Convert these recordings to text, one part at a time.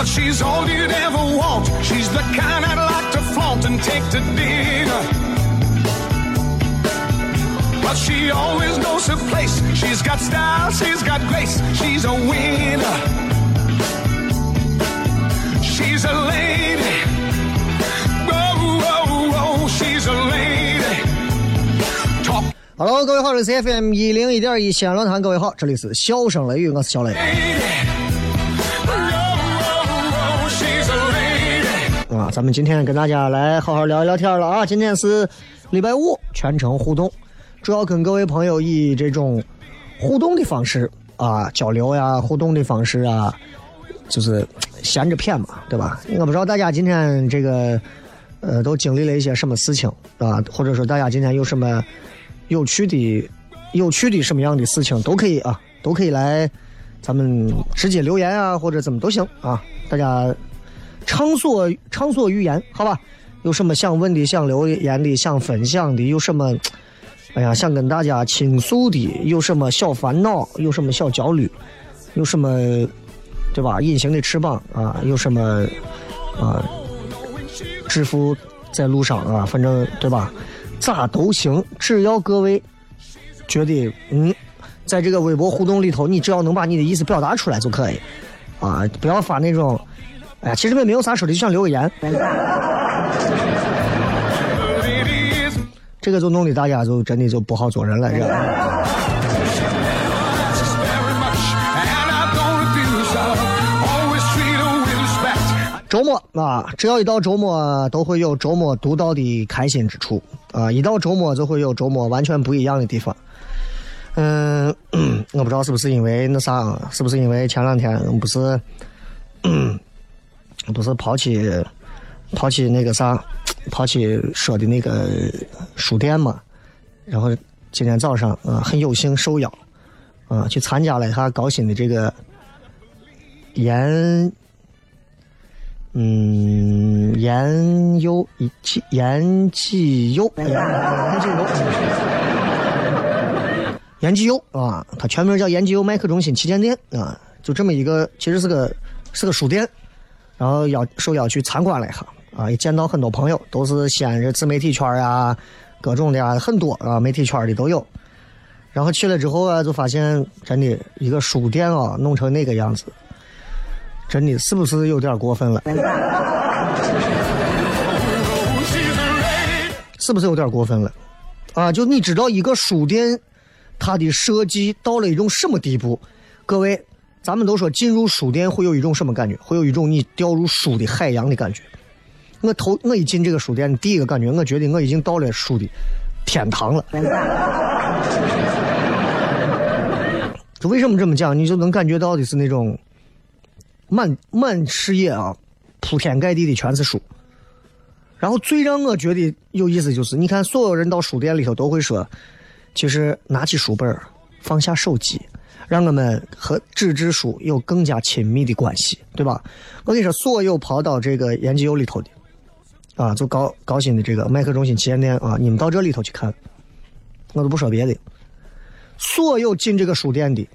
Well, she's all you'd ever want. She's the kind I'd like to flaunt and take to dinner. But she always knows her place. She's got style, she's got grace. She's a winner. She's a lady. Oh, oh, oh, she's a lady. Talk Hello，各位好，这是 FM 一零一点一西安论坛，各位好，这里是笑声雷雨，我是小雷 咱们今天跟大家来好好聊一聊天了啊。今天是礼拜五，全程互动，主要跟各位朋友以这种互动的方式啊交流呀，互动的方式啊，就是闲着谝嘛，对吧？我不知道大家今天这个呃都经历了一些什么事情啊，或者说大家今天有什么有趣的、有趣的什么样的事情都可以啊，都可以来咱们直接留言啊，或者怎么都行啊，大家畅所畅所欲言，好吧？有什么想问的、想留言的、想分享的，有什么？哎呀，想跟大家倾诉的，有什么小烦恼，有什么小焦虑，有什么，对吧？隐形的翅膀啊，有什么啊？致富在路上啊，反正对吧？咋都行，只要各位觉得嗯，在这个微博互动里头，你只要能把你的意思表达出来就可以啊，不要发那种，哎呀，其实也没有啥说的，就想留个言。这个就弄得大家就真的就不好做人了，这。周末啊，只要一到周末，都会有周末独到的开心之处啊！一到周末，就会有周末完全不一样的地方。嗯，我不知道是不是因为那啥，是不是因为前两天不是，不是跑去，跑去那个啥，跑去说的那个书店嘛？然后今天早上啊，很有幸受邀啊，去参加了一下高新的这个研嗯，研究一起研究优，研究优，研究啊，它全名叫研究优麦克中心旗舰店啊，就这么一个，其实是个是个书店，然后要受邀去参观了一下啊，也见到很多朋友，都是西安这自媒体圈啊，各种的啊，很多啊，媒体圈的都有。然后去了之后啊，就发现真的一个书店啊，弄成那个样子，真的是不是有点过分了？是不是有点过分了？啊，就你知道一个书店，它的设计到了一种什么地步？各位，咱们都说进入书店会有一种什么感觉？会有一种你掉入书的海洋的感觉。我头我一进这个书店，第一个感觉，我觉得我已经到了书的天堂了。就为什么这么讲？你就能感觉到的是那种满满视野啊，铺天盖地的全是书。然后最让我觉得有意思就是，你看所有人到书店里头都会说，其实拿起书本放下手机，让我们和纸质书有更加亲密的关系，对吧？我跟你说，所有跑到这个研究里头的，啊，就高高新的这个麦克中心旗舰店啊，你们到这里头去看，我都不说别的，所有进这个书店的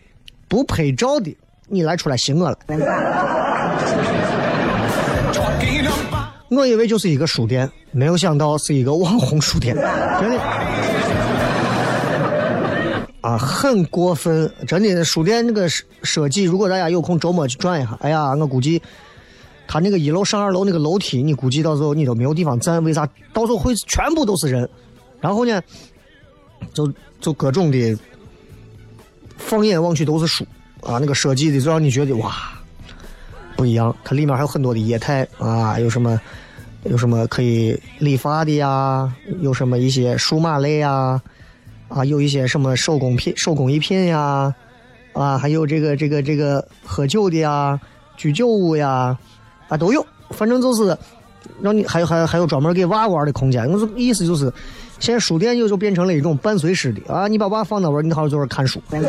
不拍照的，你来出来寻我了。我以为就是一个书店，没有想到是一个网红书店，真的。啊，很过分，真的。书店那个设设计，如果大家有空周末去转一下，哎呀，我估计他那个一楼上二楼那个楼梯，你估计到时候你都没有地方站，为啥？到时候会全部都是人，然后呢，就就各种的，放眼望去都是书啊，那个设计的就让你觉得哇，不一样。它里面还有很多的业态啊，有什么有什么可以理发的呀，有什么一些数码类呀，啊，有一些什么手工品、手工艺品呀，啊，还有这个这个这个喝酒的呀、居酒屋呀，啊都有。反正就是让你还有还有还有专门给娃玩的空间。我说意思就是，现在书店又就变成了一种伴随式的啊，你把娃放那玩，你好好坐这看书。clay.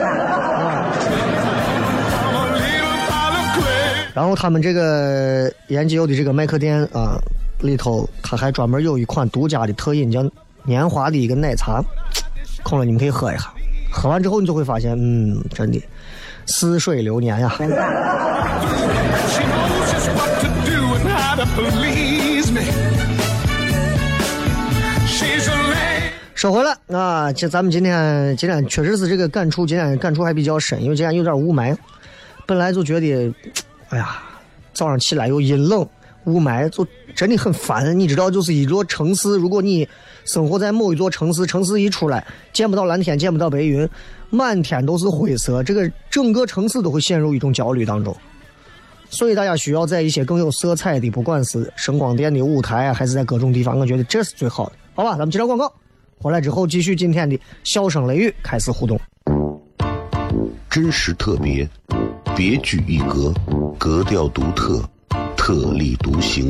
然后他们这个研究的这个麦克店啊，里头他还专门有一款独家的特饮，叫年华的一个奶茶，空了你们可以喝一下。喝完之后你就会发现，嗯，真的似水流年呀。说回来啊，这咱们今天今天确实是这个感触，今天感触还比较深，因为今天有点雾霾，本来就觉得，哎呀，早上起来又阴冷，雾霾就真的很烦。你知道，就是一座城市，如果你生活在某一座城市，城市一出来见不到蓝天，见不到白云，满天都是灰色，这个整个城市都会陷入一种焦虑当中。所以大家需要在一些更有色彩的，不管是声光电的舞台啊，还是在各种地方，我觉得这是最好的。好吧，咱们接着广告，回来之后继续今天的笑声雷雨开始互动。真实特别，别具一格，格调独特，特立独行，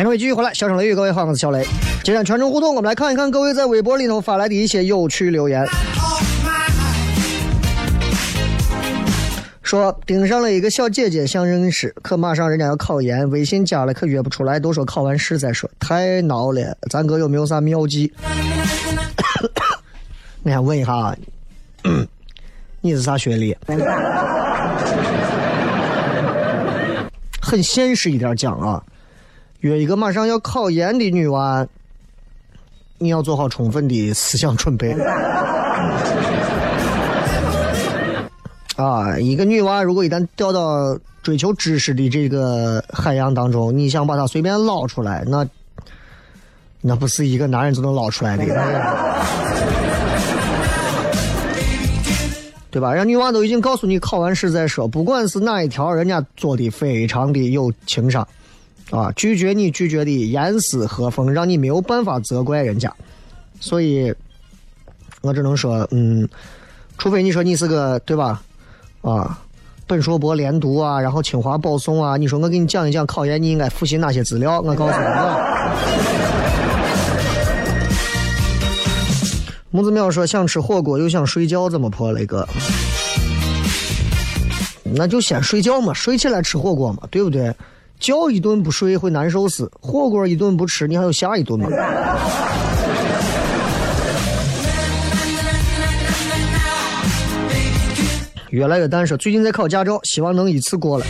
欢迎各位继续回来，笑声雷雨，各位好，我是小雷。今天全程互动，我们来看一看各位在微博里头发来的一些有趣留言。说盯上了一个小姐姐想认识，可马上人家要考研，微信加了可约不出来，都说考完试再说，太闹了。咱哥有没有啥妙计？我想问一下啊，你是啥学历？很现实一点讲啊，约一个马上要考研的女娃，你要做好充分的思想准备。啊，一个女娃如果一旦掉到追求知识的这个海洋当中，你想把她随便捞出来，那那不是一个男人就能捞出来的。对吧？人家女娃都已经告诉你考完试再说，不管是哪一条，人家做的非常的有情商，啊，拒绝你拒绝的严丝合缝，让你没有办法责怪人家。所以，我只能说，嗯，除非你说你是个对吧？啊，本硕博连读啊，然后清华保送啊，你说我给你讲一讲考研，你应该复习哪些资料？我告诉你啊。木子淼说想吃火锅又想睡觉，怎么破雷哥？那就先睡觉嘛，睡起来吃火锅嘛，对不对？觉一顿不睡会难受死，火锅一顿不吃，你还有下一顿吗？越来越淡说最近在考驾照，希望能一次过了。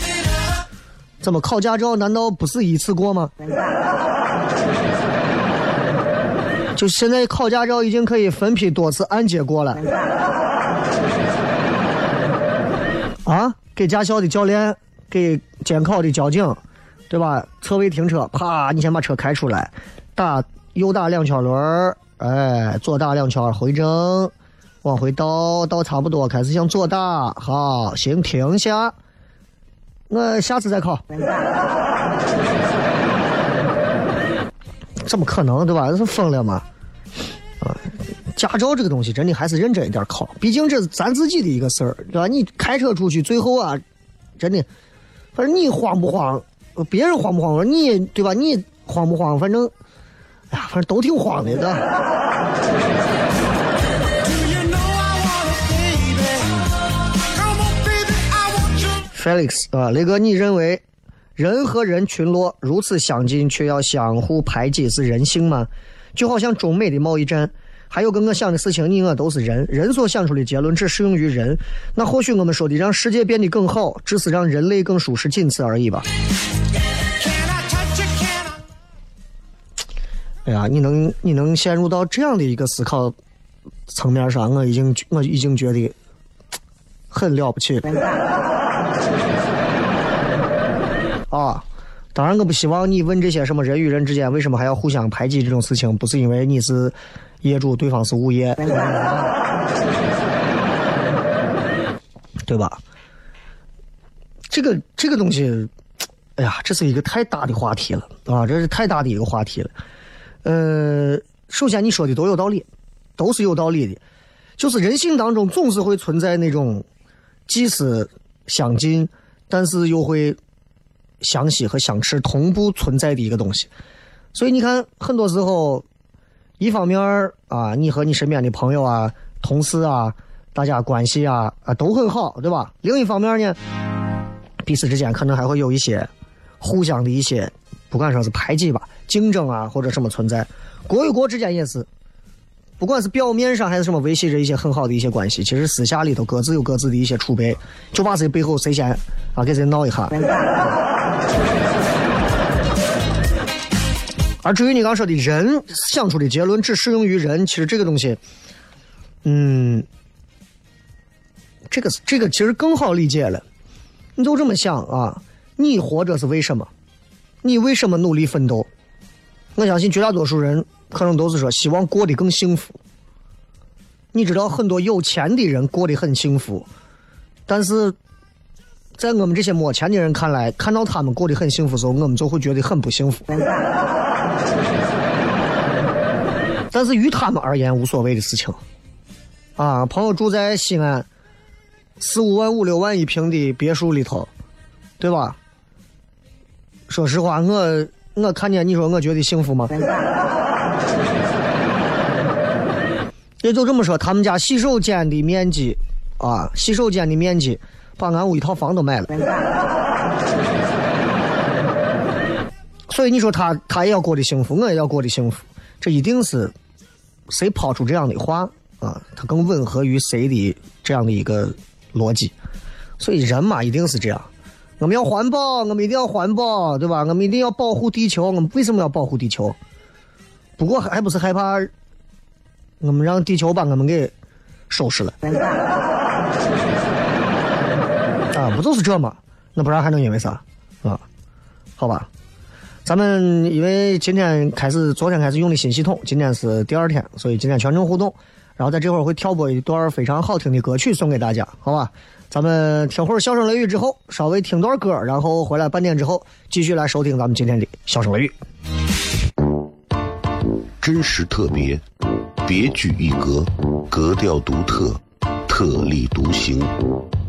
怎么考驾照？难道不是一次过吗？就现在考驾照已经可以分批多次按揭过了。啊，给驾校的教练，给监考的交警，对吧？侧位停车，啪，你先把车开出来，打右打两圈轮儿，哎，左打两圈回正，往回倒，倒差不多，开始向左打，好，行，停下，我下次再考。怎么可能，对吧？这是疯了吗？啊，驾照这个东西真的还是认真一点考，毕竟这是咱自己的一个事儿，对吧？你开车出去，最后啊，真的，反正你慌不慌，别人慌不慌，我说你对吧？你慌不慌？反正，哎呀，反正都挺慌的，对吧？Do you know I want a baby? Come on, baby, I want you. Felix 啊，雷哥，你认为人和人群落如此相近，却要相互排挤，是人性吗？就好像中美的贸易战，还有跟我想的事情，你我都是人，人所想出的结论只适用于人。那或许我们说的让世界变得更好，只是让人类更舒适，仅此而已吧。哎呀，你能你能陷入到这样的一个思考层面上，我已经我已经觉得很了不起了。啊，当然我不希望你问这些什么人与人之间为什么还要互相排挤这种事情，不是因为你是业主，对方是物业，对吧？这个这个东西，哎呀，这是一个太大的话题了啊！这是太大的一个话题了。呃，首先你说的都有道理，都是有道理的，就是人性当中总是会存在那种既是相近，但是又会相吸和相斥同步存在的一个东西。所以你看，很多时候，一方面啊，你和你身边的朋友啊、同事啊，大家关系啊啊都很好，对吧？另一方面呢，彼此之间可能还会有一些互相的一些，不管说是排挤吧、竞争啊，或者什么存在。国与国之间也是，不管是表面上还是什么维系着一些很好的一些关系，其实私下里头各自有各自的一些储备，就怕谁背后谁先啊给谁闹一下。而至于你刚说的人想出的结论只适用于人，其实这个东西，嗯，这个这个其实更好理解了。你就这么想啊，你活着是为什么？你为什么努力奋斗？我相信绝大多数人可能都是说希望过得更幸福。你知道很多有钱的人过得很幸福，但是在我们这些没钱的人看来，看到他们过得很幸福的时候，我们就会觉得很不幸福。但是于他们而言无所谓的事情。啊，朋友住在西安，四五万、五六万一平的别墅里头，对吧？说实话，我我看见你说我觉得幸福吗？也就这么说，他们家洗手间的面积啊，洗手间的面积把俺屋一套房都买了。所以你说他他也要过得幸福，我也要过得幸福，这一定是谁抛出这样的话啊？他更吻合于谁的这样的一个逻辑？所以人嘛，一定是这样。我们要环保，我们一定要环保，对吧？我们一定要保护地球。我们为什么要保护地球？不过还不是害怕我们让地球把我们给收拾了啊？不就是这吗？那不然还能因为啥啊？好吧。咱们因为今天开始，昨天开始用的新系统，今天是第二天，所以今天全程互动。然后在这会儿会挑播一段非常好听的歌曲送给大家，好吧？咱们听会儿笑声雷雨之后，稍微听段歌，然后回来半点之后继续来收听咱们今天的笑声雷雨。真实特别，别具一格，格调独特，特立独行，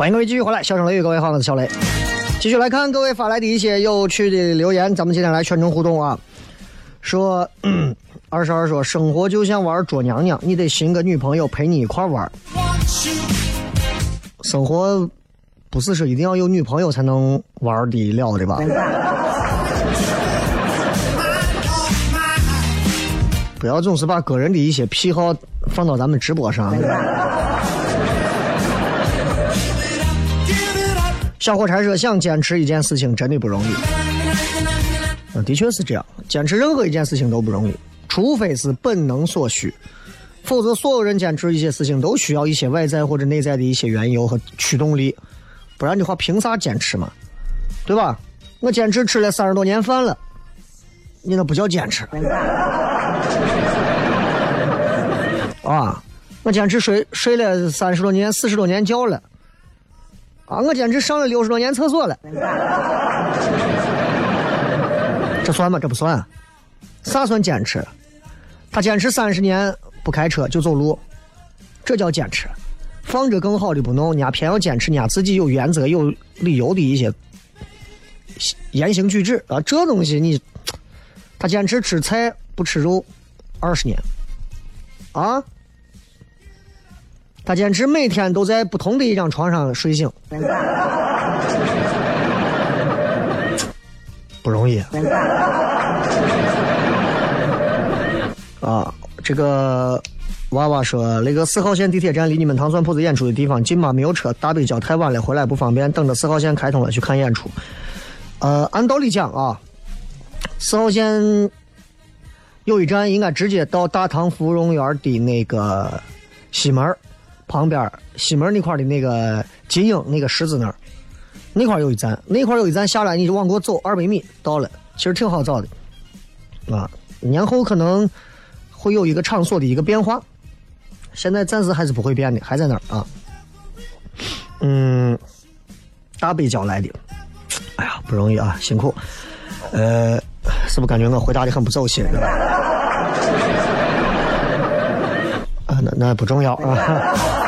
欢迎各位继续回来，笑声雷雨，各位好，我是小雷。继续来看各位发来的一些有趣的留言，咱们今天来全程互动啊。说 二十二说，生活就像玩捉娘娘，你得寻个女朋友陪你一块玩。生活不是说一定要有女朋友才能玩的了的吧？不要总是把个人的一些癖好放到咱们直播上。小火柴说：“想坚持一件事情真的不容易。”嗯，的确是这样，坚持任何一件事情都不容易，除非是本能所需，否则所有人坚持一些事情都需要一些外在或者内在的一些缘由和驱动力，不然的话凭啥坚持嘛？对吧？我坚持吃了三十多年饭了，你那不叫坚持。啊，我坚持睡睡了三十多年、四十多年觉了。啊，我坚持上了六十多年厕所了，这算吗？这不算，啥算坚持？他坚持三十年不开车就走路，这叫坚持。放着更好的不弄，人家偏要坚持，人家自己有原则、有理由的一些言行举止啊，这东西你，他坚持吃菜不吃肉二十年，啊？他坚持每天都在不同的一张床上睡醒，不容易啊！这个娃娃说，那个四号线地铁站离你们糖蒜铺子演出的地方近吗？没有车，大北郊太晚了，回来不方便，等着四号线开通了去看演出。呃，按道理讲啊，四号线有一站应该直接到大唐芙蓉园的那个西门旁边西门那块的那个金鹰那个十字那儿，那块有一站，那块有一站下来你就往过走二百米到了，其实挺好找的，啊，年后可能会有一个场所的一个变化，现在暂时还是不会变的，还在那儿啊。嗯，大北郊来的，哎呀不容易啊，辛苦，呃，是不是感觉我回答的很不走心？啊，那那不重要啊。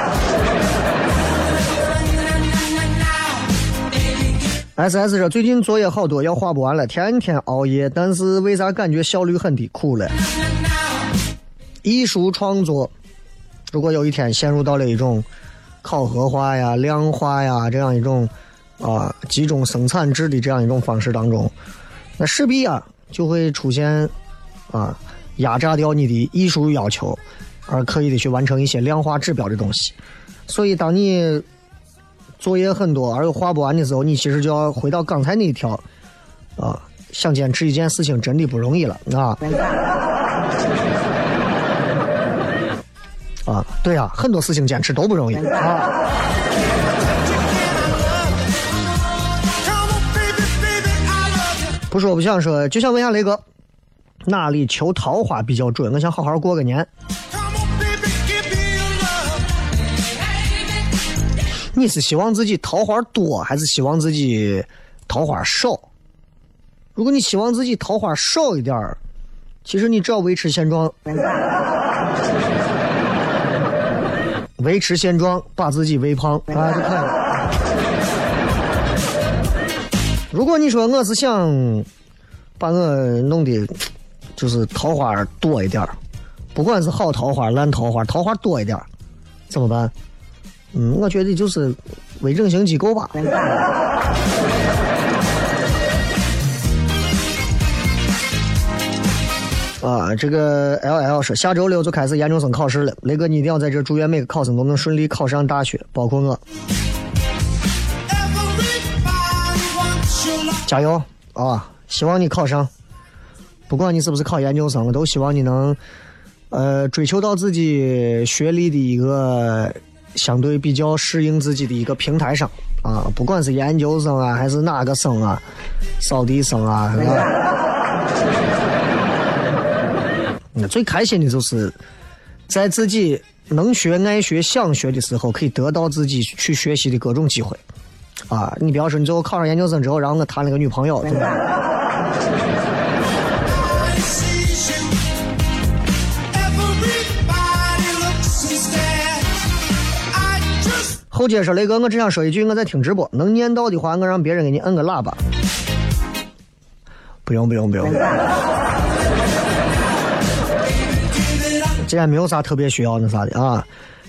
S S 说最近作业好多，要画不完了，天天熬夜，但是为啥感觉效率很低？苦了。艺术创作，如果有一天陷入到了一种考核化呀、量化呀这样一种啊集中生产制的这样一种方式当中，那势必啊就会出现啊，压榨掉你的艺术要求，而刻意的去完成一些量化指标的东西。所以，当你作业很多而又画不完的时候，你其实就要回到刚才那一条啊，想坚持一件事情真的不容易了啊。啊，对啊，很多事情坚持都不容易啊。不说不想说，就想问一下雷哥，哪里求桃花比较准？我想好好过个年。你是希望自己桃花多，还是希望自己桃花少？如果你希望自己桃花少一点儿，其实你只要维持现状。维持现状，把自己喂胖啊就可以了。如果你说我是想把我弄的，就是桃花多一点不管是好桃花、烂桃花，桃花多一点怎么办？嗯，我觉得就是微整形机构吧。啊，这个 L L 说下周六就开始研究生考试了，雷哥你一定要在这祝愿每个考生都能顺利考上大学，包括我。加油啊！希望你考上，不管你是不是考研究生，我都希望你能，呃，追求到自己学历的一个相对比较适应自己的一个平台上啊，不管是研究生啊，还是哪个生啊，扫地生啊。那最开心的就是，在自己能学、爱学、想学的时候，可以得到自己去学习的各种机会。啊，你比方说，你最后考上研究生之后，然后我谈了个女朋友，对吧？后街说：“雷哥，我只想说一句，我在听直播，能念到的话，我让别人给你摁个喇叭。”不用，不用，不用。今天没有啥特别需要那啥的啊，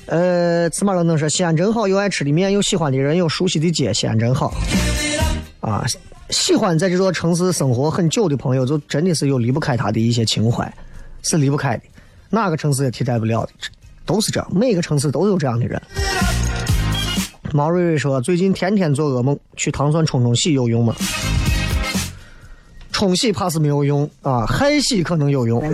呃，起码能说西安真好，有爱吃的面，有喜欢的人，有熟悉的街，西安真好。啊，喜欢在这座城市生活很久的朋友，就真的是有离不开他的一些情怀，是离不开的，哪个城市也替代不了的，都是这样，每个城市都有这样的人。毛瑞瑞说，最近天天做噩梦，去糖蒜冲冲洗有用吗？冲洗怕是没有用啊，海洗可能有用。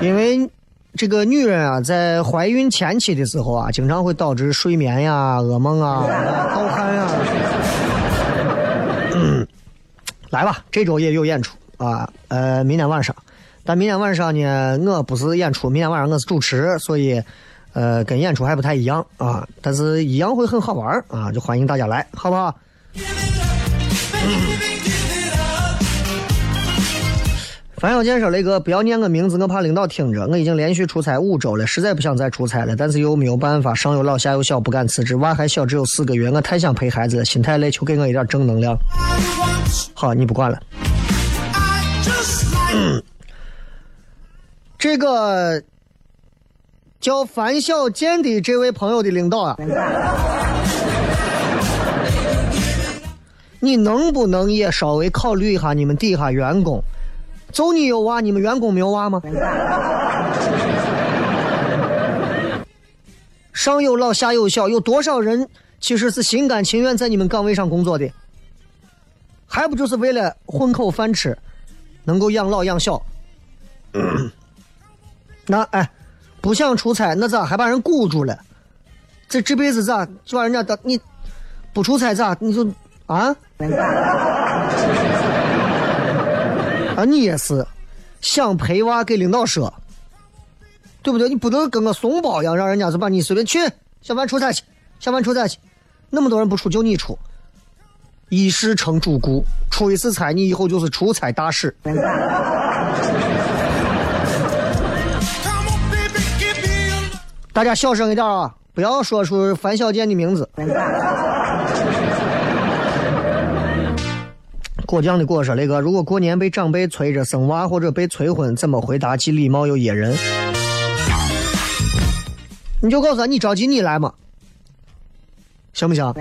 因为这个女人啊，在怀孕前期的时候啊，经常会导致睡眠呀、噩梦啊、盗汗呀。来吧，这周也有演出啊，呃，明天晚上。但明天晚上呢，我不是演出，明天晚上我是主持，所以呃，跟演出还不太一样啊。但是一样会很好玩啊，就欢迎大家来，好不好？樊小健说：“雷哥，不要念我名字，我怕领导听着。我已经连续出差五周了，实在不想再出差了，但是又没有办法，上有老下有小，不敢辞职。娃还小，只有四个月，我太想陪孩子了，心太累，求给我一点正能量。好，你不管了。这个叫樊小建的这位朋友的领导啊，你能不能也稍微考虑一下你们底下员工？”就你有娃，你们员工没有娃吗？上有老下有小，有多少人其实是心甘情愿在你们岗位上工作的？还不就是为了混口饭吃，能够养老养小？那哎，不想出差，那咋还把人雇住了？这这辈子咋就把人家当你不出差咋你就啊？啊，你也是想陪娃给领导说，对不对？你不能跟个怂包一样，让人家就把你随便去下班出差去，下班出差去，那么多人不出就你出，一事成主顾，出一次差你以后就是出差大使。大家小声一点啊，不要说出樊小建的名字。果酱的果说：“那个，如果过年被长辈催着生娃或者被催婚，怎么回答既礼貌又噎人？你就告诉他，你着急你来嘛，行不行？”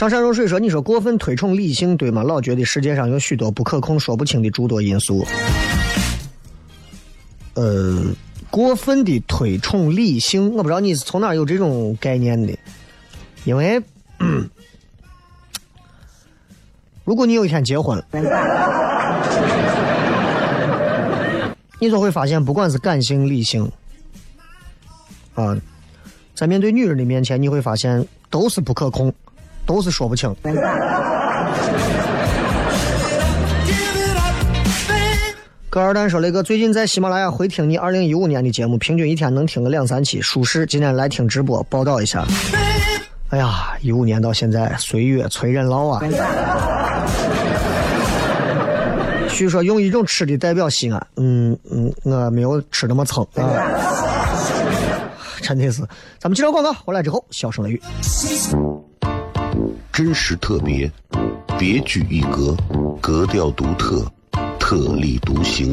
上善若水说：“你说过分推崇理性对吗？老觉得世界上有许多不可控、说不清的诸多因素。呃，过分的推崇理性，我不知道你是从哪有这种概念的。因为，如果你有一天结婚，你就会发现，不管是感性、理性，啊，在面对女人的面前，你会发现都是不可控。”都是说不清。哥二蛋说了个，最近在喜马拉雅回听你二零一五年的节目，平均一天能听个两三期，舒适。今天来听直播，报道一下。哎呀，一五年到现在，岁月催人老啊。据说用一种吃的代表西安，嗯嗯，我没有吃那么撑啊。真的是，咱们接着广告，回来之后，笑声雷雨。真实特别，别具一格，格调独特，特立独行，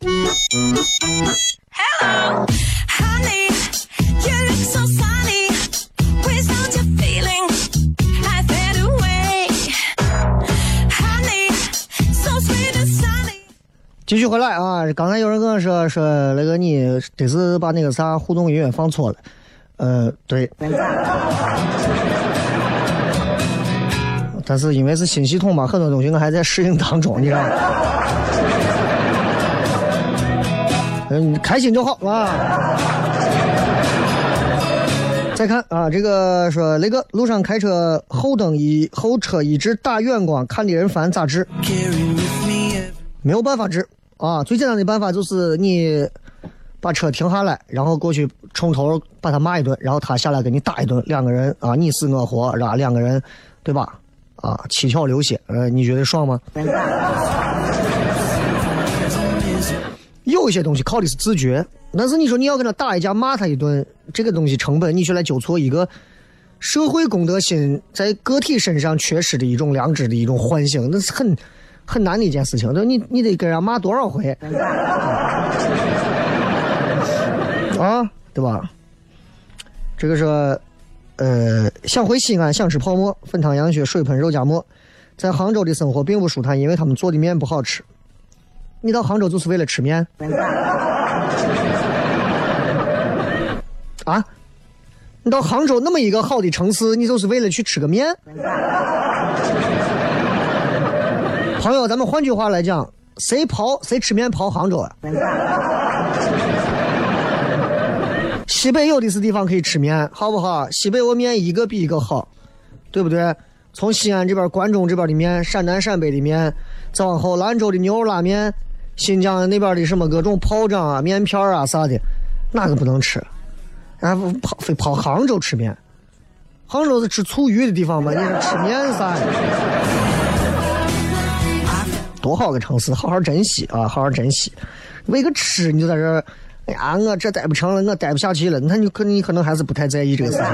Hello, honey, you look so sunny. Where's all your feeling? I fade away, honey, so sweet and sunny. 继续回来啊！刚才有人跟我说说那个你得是把那个啥互动音乐放错了，呃，对。但是因为是新系统嘛，很多东西我还在适应当中，你知道吗？嗯，开心就好啊。再看啊，这个说那个路上开车后灯一后车一直打远光，看的人烦，咋治？没有办法治啊！最简单的办法就是你把车停下来，然后过去冲头把他骂一顿，然后他下来给你打一顿，两个人啊你死我活，是吧？两个人，对吧？啊，七窍流血，呃，你觉得爽吗？有一些东西靠的是自觉，但是你说你要跟他打一架，骂他一顿，这个东西成本，你去来纠错一个社会公德心在个体身上缺失的一种良知的一种唤醒，那是很很难的一件事情。那你你得跟人骂多少回？啊，对吧？这个是。呃，想回西安，想吃泡馍，粉汤羊血，水盆肉夹馍。在杭州的生活并不舒坦，因为他们做的面不好吃。你到杭州就是为了吃面？啊？你到杭州那么一个好的城市，你就是为了去吃个面？朋友，咱们换句话来讲，谁跑谁吃面跑杭州啊？西北有的是地方可以吃面，好不好？西北我面一个比一个好，对不对？从西安这边、关中这边的面，陕南、陕北的面，再往后兰州的牛肉拉面，新疆那边的什么各种炮仗啊、面片啊啥的，哪个不能吃？然后跑非跑杭州吃面，杭州是吃醋鱼的地方吗？你是吃面啥？多好个城市，好好珍惜啊，好好珍惜。为个吃你就在这儿。哎呀，我这待不成了，我待不下去了。那你可你可能还是不太在意这个事情。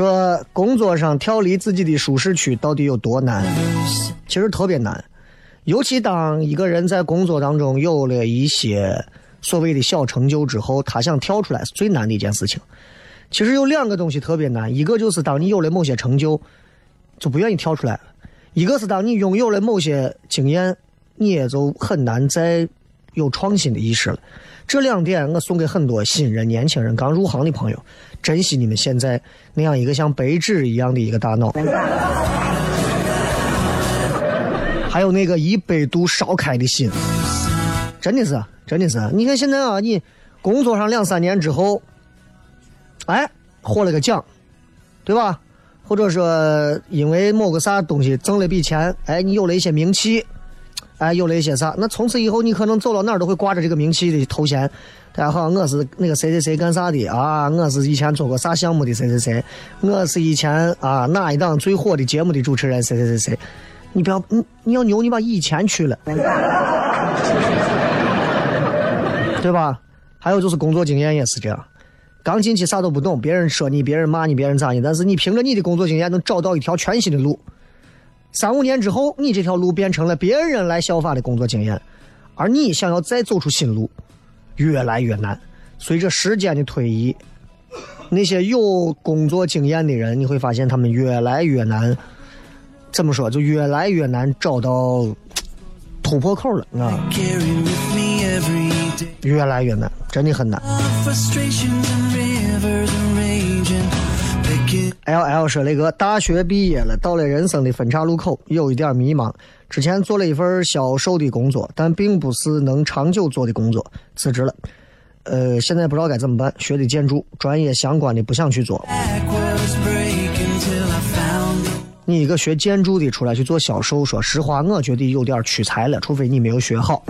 说工作上跳离自己的舒适区到底有多难？其实特别难，尤其当一个人在工作当中有了一些所谓的小成就之后，他想跳出来是最难的一件事情。其实有两个东西特别难，一个就是当你有了某些成就，就不愿意跳出来；一个是当你拥有了某些经验，你也就很难再有创新的意识了。这两点我送给很多新人、年轻人刚入行的朋友，珍惜你们现在那样一个像白纸一样的一个大脑，还有那个一百度烧开的心，真的是，真的是。你看现在啊，你工作上两三年之后，哎，获了个奖，对吧？或者说因为某个啥东西挣了笔钱，哎，你有了一些名气。哎，有了一些啥？那从此以后，你可能走到哪儿都会挂着这个名气的头衔。大家好，我是那个谁谁谁干啥的啊？我是以前做过啥项目的谁谁谁？我是以前啊哪一档最火的节目的主持人谁谁谁谁？你不要，你你要牛，你把以前去了，对吧？还有就是工作经验也是这样，刚进去啥都不懂，别人说你，别人骂你，别人咋的？但是你凭着你的工作经验，能找到一条全新的路。三五年之后，你这条路变成了别人来效法的工作经验，而你想要再走出新路，越来越难。随着时间的推移，那些有工作经验的人，你会发现他们越来越难，怎么说就越来越难找到突破口了啊，越来越难，真的很难。L L 说那个大学毕业了，到了人生的分岔路口，有一点迷茫。之前做了一份销售的工作，但并不是能长久做的工作，辞职了。呃，现在不知道该怎么办。学的建筑，专业相关的不想去做。你一个学建筑的出来去做销售，说实话，我觉得有点屈才了，除非你没有学好。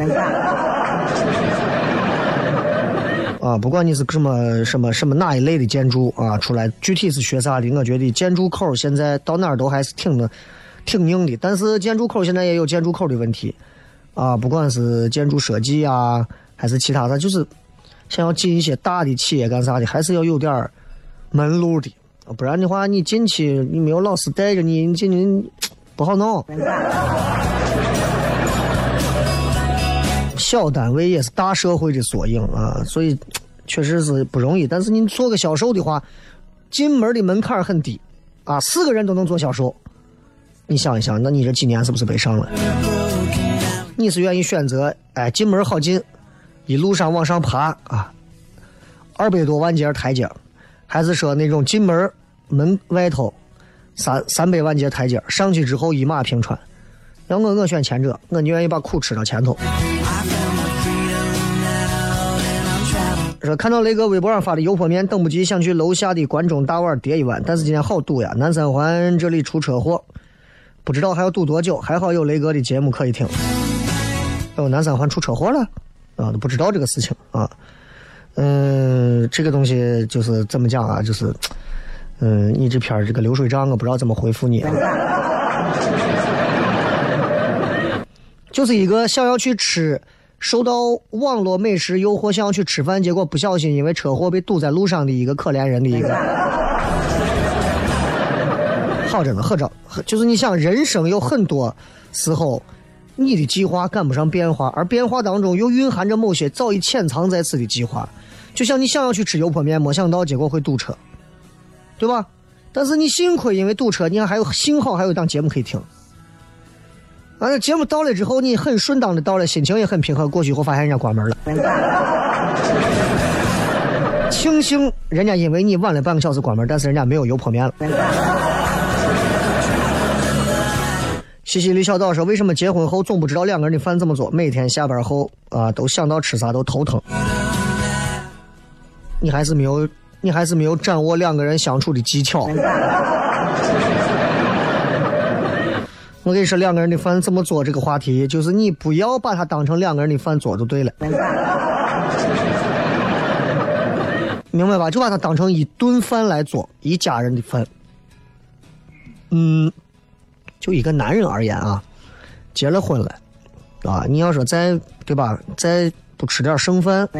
啊，不管你是什么什么什么哪一类的建筑啊，出来具体是学啥的，我觉得建筑口现在到哪儿都还是挺的，挺硬的。但是建筑口现在也有建筑口的问题，啊，不管是建筑设计啊，还是其他的，就是想要进一些大的企业干啥的，还是要有点门路的，不然的话，你进去你没有老师带着你，你进去不好弄。小单位也是大社会的缩影啊，所以确实是不容易。但是你做个销售的话，进门的门槛很低啊，四个人都能做销售。你想一想，那你这几年是不是白上了？你是愿意选择哎进门好进，一路上往上爬啊，二百多万节台阶，还是说那种进门门外头三三百万节台阶上去之后一马平川？要我我选前者，我宁愿意把苦吃到前头。说看到雷哥微博上发的油泼面，等不及想去楼下的关中大碗叠一碗，但是今天好堵呀！南三环这里出车祸，不知道还要堵多久。还好有雷哥的节目可以听。哦，南三环出车祸了啊，都不知道这个事情啊。嗯，这个东西就是怎么讲啊？就是，嗯，你这篇这个流水账，我不知道怎么回复你。就是一个想要去吃。受到网络美食诱惑，想要去吃饭，结果不小心因为车祸被堵在路上的一个可怜人的一个，好着呢，合着就是你想，人生有很多时候，你的计划赶不上变化，而变化当中又蕴含着某些早已潜藏在此的计划。就像你想要去吃油泼面，没想到结果会堵车，对吧？但是你幸亏因为堵车，你看还有幸好还有档节目可以听。完了，节目到了之后，你很顺当的到了，心情也很平和。过去以后发现人家关门了，庆幸人家因为你晚了半个小时关门，但是人家没有油泼面了。西西里小岛说：“为什么结婚后总不知道两个人的饭怎么做？每天下班后啊，都想到吃啥都头疼。你还是没有，你还是没有掌握两个人相处的技巧。”我跟你说，两个人的饭怎么做？这个话题就是你不要把它当成两个人的饭做就对了，明白吧？就把它当成一顿饭来做，一家人的饭。嗯，就一个男人而言啊，结了婚了啊，你要说再对吧，再不吃点剩饭，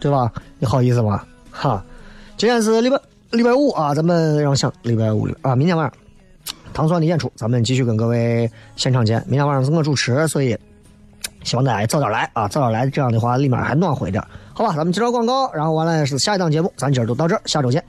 对吧？你好意思吗？哈，今天是礼拜礼拜五啊，咱们让想礼拜五啊，明天晚上糖蒜的演出，咱们继续跟各位现场见。明天晚上是我主持，所以希望大家早点来啊，早点来，这样的话立马还暖和一点。好吧，咱们接着广告，然后完了是下一档节目，咱今儿就到这儿，下周见。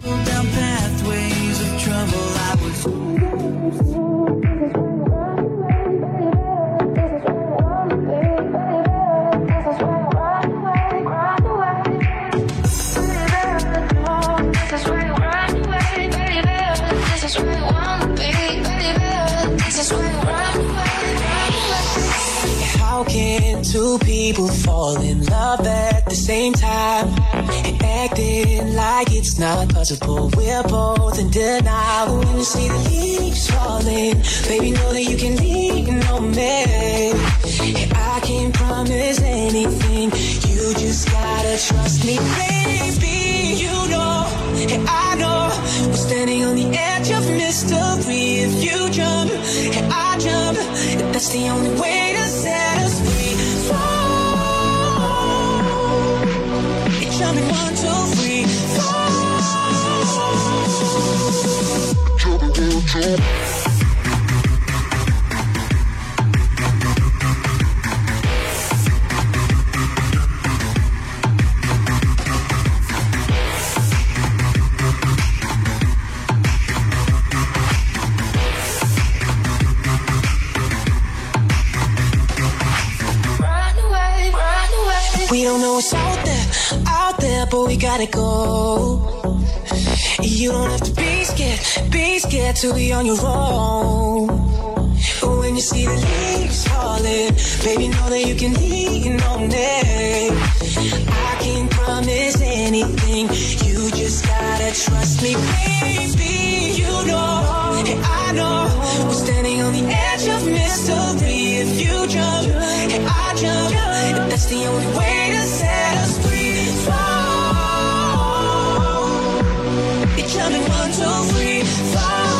How can two people fall in love at the same time? And acting like it's not possible. We're both in denial. When you see the leaves falling, baby, know that you can lean on me. And I can't promise anything. You just gotta trust me, baby. You know, and I know, we're standing on the edge of mystery. If you jump, and I jump, that's the only way to set us free. Fall. Jumping one, two, three. Fall. We there, but we gotta go. You don't have to be scared, be scared to be on your own. When you see the leaves falling, baby, know that you can lean on it. I can't promise anything, you just gotta trust me, baby. You know, and I know, we're standing on the edge of mystery. If you jump, and I jump, that's the only way to set us free. Counting one, two, three, four.